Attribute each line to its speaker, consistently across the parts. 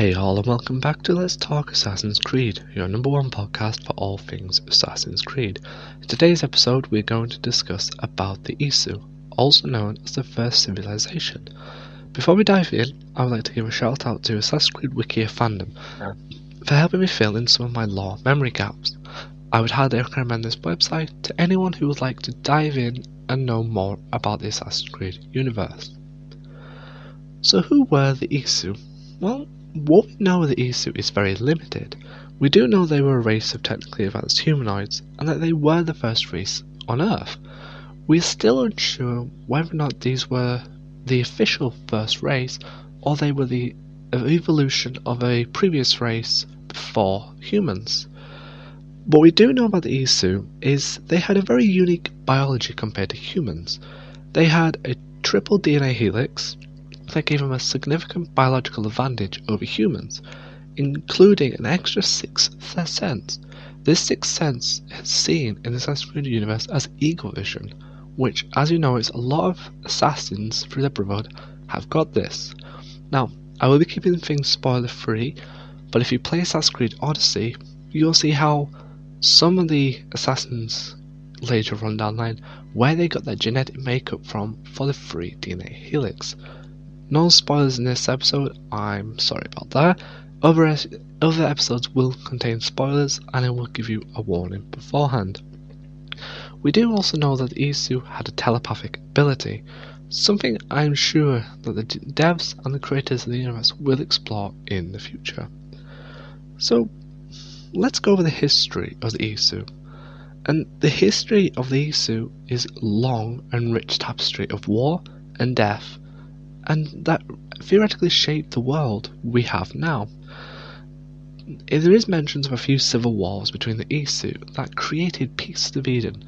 Speaker 1: Hey all and welcome back to Let's Talk Assassin's Creed, your number one podcast for all things Assassin's Creed. In today's episode we're going to discuss about the Isu, also known as the first civilization. Before we dive in, I would like to give a shout out to Assassin's Creed Wiki fandom for helping me fill in some of my lore memory gaps. I would highly recommend this website to anyone who would like to dive in and know more about the Assassin's Creed universe. So who were the Isu? Well, what we know of the Isu is very limited. We do know they were a race of technically advanced humanoids, and that they were the first race on Earth. We are still unsure whether or not these were the official first race, or they were the evolution of a previous race before humans. What we do know about the Isu is they had a very unique biology compared to humans. They had a triple DNA helix, that gave him a significant biological advantage over humans, including an extra sixth sense. This sixth sense is seen in the Assassin's Creed universe as Eagle Vision, which, as you know, is a lot of assassins through the Brotherhood have got this. Now, I will be keeping things spoiler free, but if you play Assassin's Creed Odyssey, you'll see how some of the assassins later on down the line where they got their genetic makeup from for the free DNA helix. No spoilers in this episode, I'm sorry about that. Other, other episodes will contain spoilers and I will give you a warning beforehand. We do also know that Isu had a telepathic ability, something I'm sure that the devs and the creators of the universe will explore in the future. So, let's go over the history of the Isu. And the history of the Isu is long and rich tapestry of war and death and that theoretically shaped the world we have now. There is mentions of a few civil wars between the Isu that created pieces of Eden.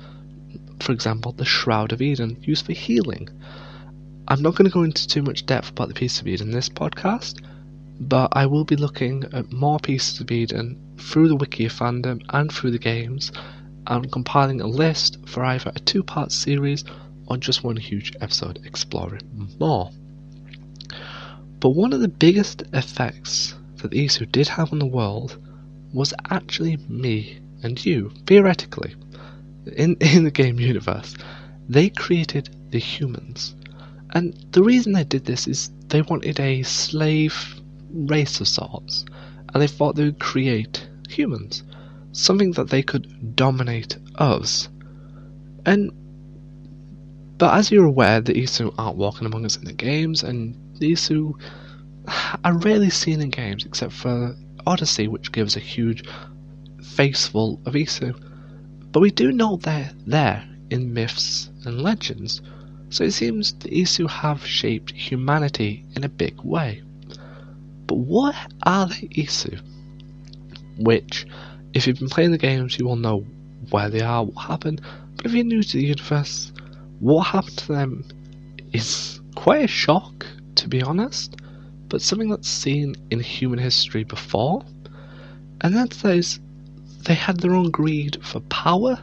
Speaker 1: For example, the Shroud of Eden, used for healing. I'm not going to go into too much depth about the piece of Eden in this podcast, but I will be looking at more pieces of Eden through the wiki fandom and through the games, and compiling a list for either a two part series or just one huge episode exploring more. But one of the biggest effects that the Isu did have on the world was actually me and you, theoretically. In, in the game universe, they created the humans. And the reason they did this is they wanted a slave race of sorts, and they thought they would create humans, something that they could dominate us. And but as you're aware, the Isu aren't walking among us in the games, and the Isu are rarely seen in games except for Odyssey, which gives a huge faceful of Isu. But we do know they're there in myths and legends, so it seems the Isu have shaped humanity in a big way. But what are the Isu? Which, if you've been playing the games, you will know where they are, what happened. But if you're new to the universe, what happened to them is quite a shock, to be honest, but something that's seen in human history before. And that's those they had their own greed for power.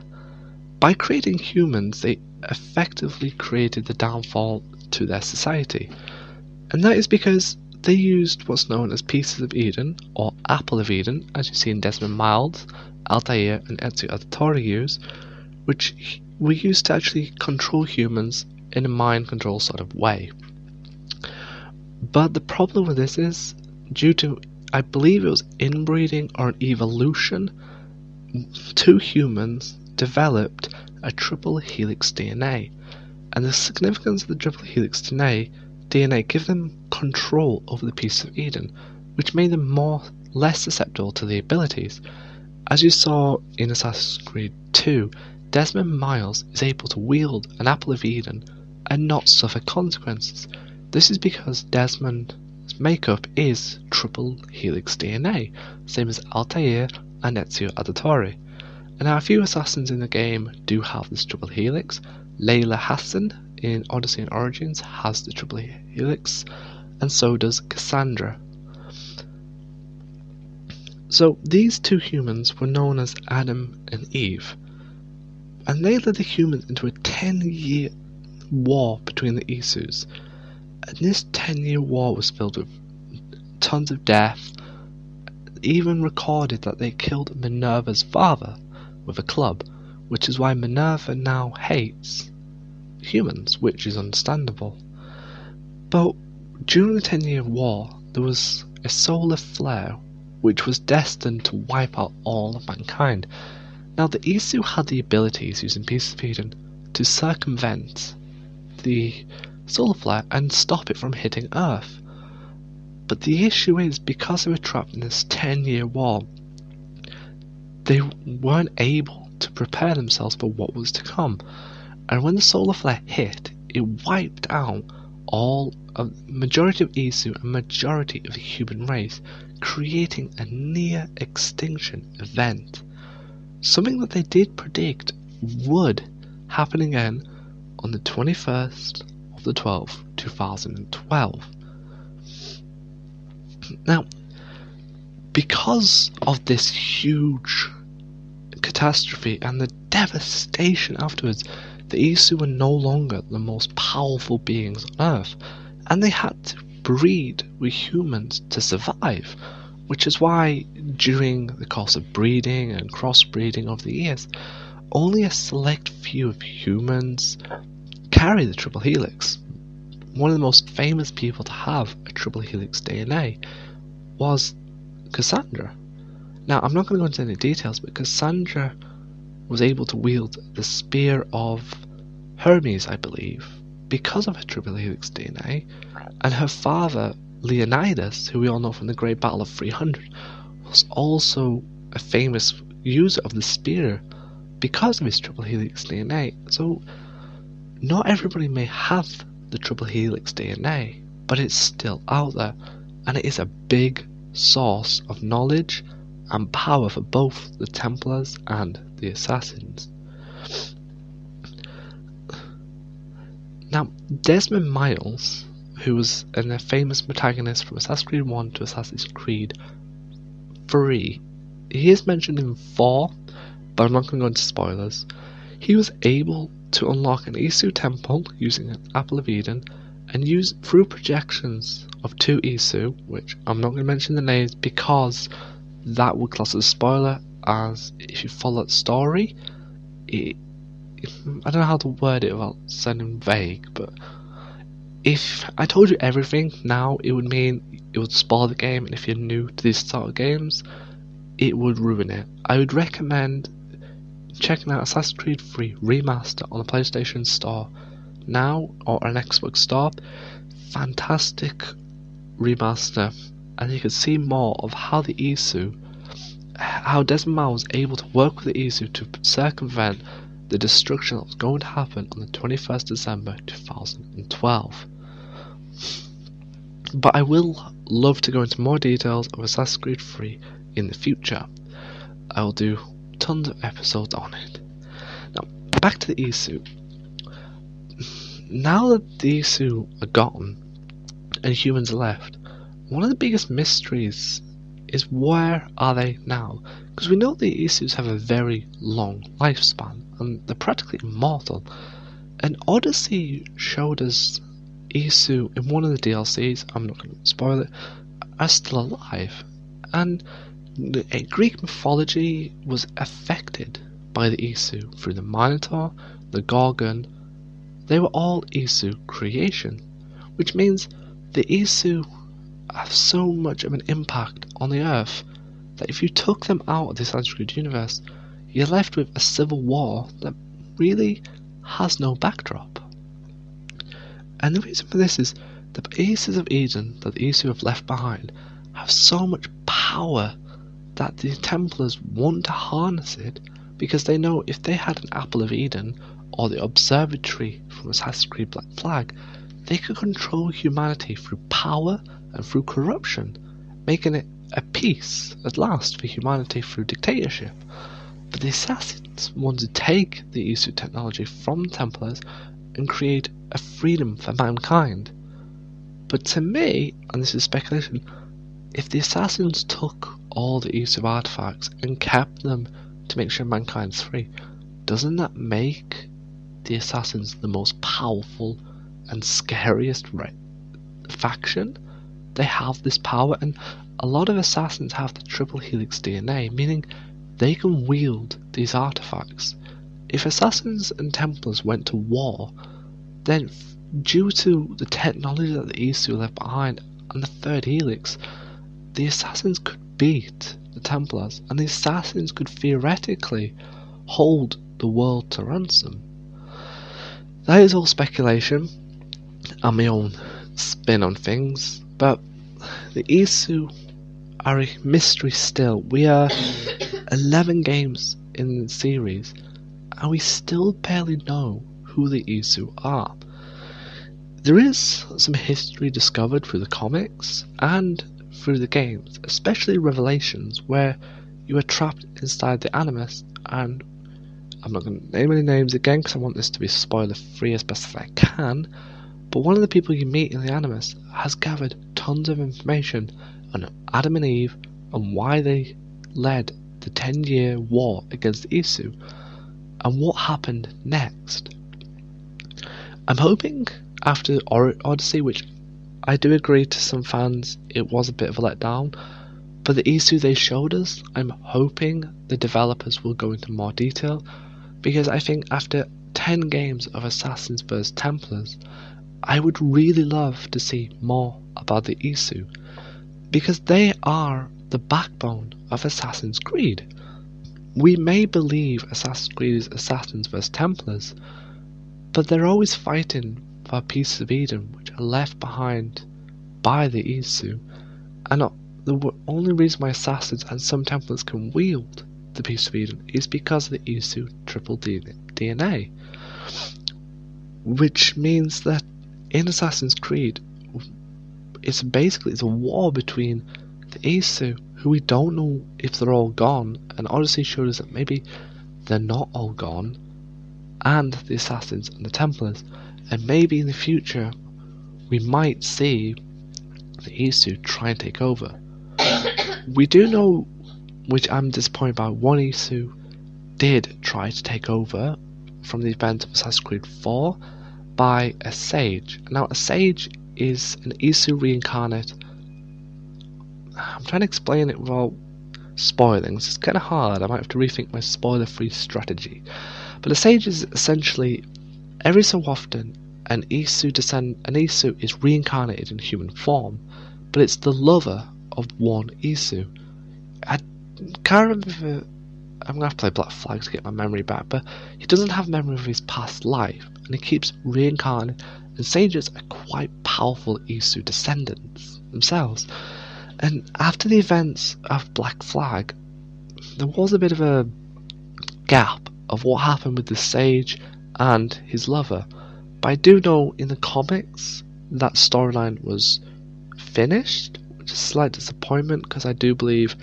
Speaker 1: By creating humans, they effectively created the downfall to their society. And that is because they used what's known as Pieces of Eden, or Apple of Eden, as you see in Desmond Miles, Altair, and Ezio Auditore use, which we used to actually control humans in a mind control sort of way. But the problem with this is, due to, I believe it was inbreeding or an evolution, two humans developed a triple helix DNA. And the significance of the triple helix DNA, DNA give them control over the piece of Eden, which made them more less susceptible to the abilities. As you saw in Assassin's Creed 2, Desmond Miles is able to wield an Apple of Eden and not suffer consequences. This is because Desmond's makeup is triple helix DNA, same as Altair and Ezio Auditore. And now a few assassins in the game do have this triple helix. Layla Hassan in Odyssey and Origins has the triple helix, and so does Kassandra. So these two humans were known as Adam and Eve, and they led the humans into a 10 year war between the Isus. And this 10 year war was filled with tons of death, even recorded that they killed Minerva's father with a club, which is why Minerva now hates humans, which is understandable. But during the Ten Year War, there was a solar flare which was destined to wipe out all of mankind. Now, the Isu had the abilities using Pieces of Eden to circumvent the solar flare and stop it from hitting Earth. But the issue is because they were trapped in this 10 year war, they weren't able to prepare themselves for what was to come. And when the solar flare hit, it wiped out all of majority of Isu and majority of the human race, creating a near extinction event. Something that they did predict would happen again on the 21st of the 12th, 2012. Now, because of this huge catastrophe and the devastation afterwards, the Isu were no longer the most powerful beings on Earth, and they had to breed with humans to survive, which is why during the course of breeding and crossbreeding over the years, only a select few of humans carry the triple helix. One of the most famous people to have a triple helix DNA was Kassandra. Now, I'm not going to go into any details, but Kassandra was able to wield the spear of Hermes, I believe, because of her triple helix DNA, and her father, Leonidas, who we all know from the Great Battle of 300, was also a famous user of the spear because of his triple helix DNA. So, not everybody may have the triple helix DNA, but it's still out there, and it is a big source of knowledge and power for both the Templars and the Assassins. Now, Desmond Miles, who was a famous protagonist from Assassin's Creed 1 to Assassin's Creed 3, he is mentioned in 4, but I'm not going to go into spoilers. He was able to unlock an Isu temple using an Apple of Eden and use through projections of two Isu, which I'm not going to mention the names because that would class as a spoiler. As if you follow the story, it, I don't know how to word it without sounding vague, but if I told you everything now, it would mean it would spoil the game, and if you're new to these sort of games, it would ruin it. I would recommend checking out Assassin's Creed 3 Remaster on the PlayStation Store now or an Xbox Store. Fantastic remaster, and you can see more of how the Isu, how Desmond was able to work with the Isu to circumvent the destruction that was going to happen on the 21st December 2012. But I will love to go into more details of Assassin's Creed 3 in the future. I will do tons of episodes on it. Now, back to the Isu. Now that the Isu are gone and humans are left, one of the biggest mysteries is where are they now? Because we know the Isus have a very long lifespan and they're practically immortal. And Odyssey showed us Isu in one of the DLCs, I'm not going to spoil it, are still alive. And Greek mythology was affected by the Isu through the Minotaur, the Gorgon. They were all Isu creation, which means the Isu have so much of an impact on the Earth that if you took them out of this Creed universe, you're left with a civil war that really has no backdrop. And the reason for this is the Pieces of Eden that the Isu have left behind have so much power that the Templars want to harness it because they know if they had an Apple of Eden or the Observatory from Assassin's Creed Black Flag, they could control humanity through power and through corruption, making it a peace at last for humanity through dictatorship. But the assassins want to take the Isu technology from Templars and create a freedom for mankind. But to me, and this is speculation, if the assassins took all the Isu artifacts and kept them to make sure mankind's free, doesn't that make the assassins the most powerful and scariest faction? they have this power, and a lot of assassins have the triple helix DNA, meaning they can wield these artifacts. If assassins and Templars went to war, then due to the technology that the Isu left behind and the third helix, the assassins could beat the Templars, and the assassins could theoretically hold the world to ransom. That is all speculation and my own spin on things, but the Isu are a mystery still. We are 11 games in the series, and we still barely know who the Isu are. There is some history discovered through the comics and through the games, especially Revelations, where you are trapped inside the Animus, and I'm not going to name any names again because I want this to be spoiler free as best as I can. But one of the people you meet in the Animus has gathered tons of information on Adam and Eve and why they led the 10 year war against the Isu and what happened next. I'm hoping after Odyssey, which I do agree to some fans, it was a bit of a letdown. But the Isu they showed us, I'm hoping the developers will go into more detail because I think after 10 games of Assassins vs Templars, I would really love to see more about the Isu because they are the backbone of Assassin's Creed. We may believe Assassin's Creed is Assassins vs Templars, but they're always fighting for pieces of Eden which are left behind by the Isu, and the only reason why Assassins and some Templars can wield the piece of Eden is because of the Isu triple DNA, which means that in Assassin's Creed, it's basically it's a war between the Isu, who we don't know if they're all gone, and Odyssey showed us that maybe they're not all gone, and the Assassins and the Templars, and maybe in the future we might see the Isu try and take over. we do know, which I'm disappointed by, one Isu did try to take over from the event of Assassin's Creed 4 by a sage. Now, a sage is an Isu reincarnate. I'm trying to explain it without spoiling. This is kind of hard. I might have to rethink my spoiler-free strategy. But a sage is essentially every so often an Isu descend an Isu is reincarnated in human form, but it's the lover of one Isu. I can't remember. I'm gonna have to play Black Flag to get my memory back, but he doesn't have memory of his past life, and he keeps reincarnating. And sages are quite powerful Isu descendants themselves. And after the events of Black Flag, there was a bit of a gap of what happened with the sage and his lover. But I do know in the comics that storyline was finished, which is a slight disappointment because I do believe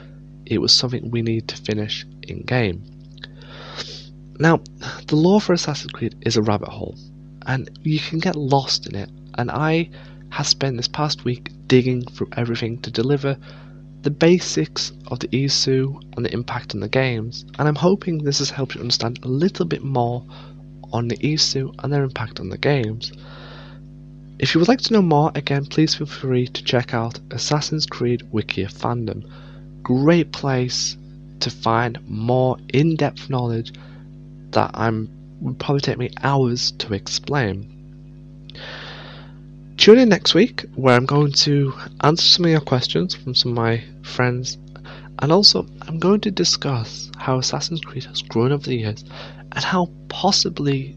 Speaker 1: it was something we need to finish in game. Now, the lore for Assassin's Creed is a rabbit hole, and you can get lost in it. And I have spent this past week digging through everything to deliver the basics of the Isu and the impact on the games, and I'm hoping this has helped you understand a little bit more on the Isu and their impact on the games. If you would like to know more, again, please feel free to check out Assassin's Creed Wikia fandom. Great place to find more in-depth knowledge that I'm would probably take me hours to explain. Tune in next week where I'm going to answer some of your questions from some of my friends and also I'm going to discuss how Assassin's Creed has grown over the years and how possibly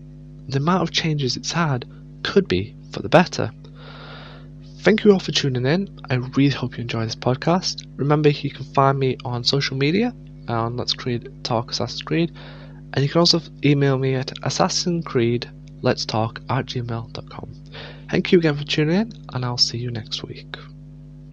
Speaker 1: the amount of changes it's had could be for the better. Thank you all for tuning in. I really hope you enjoy this podcast. Remember, you can find me on social media um, on Let's Creed Talk Assassin's Creed, and you can also email me at assassinCreed Let's Talk at gmail.com. Thank you again for tuning in, and I'll see you next week.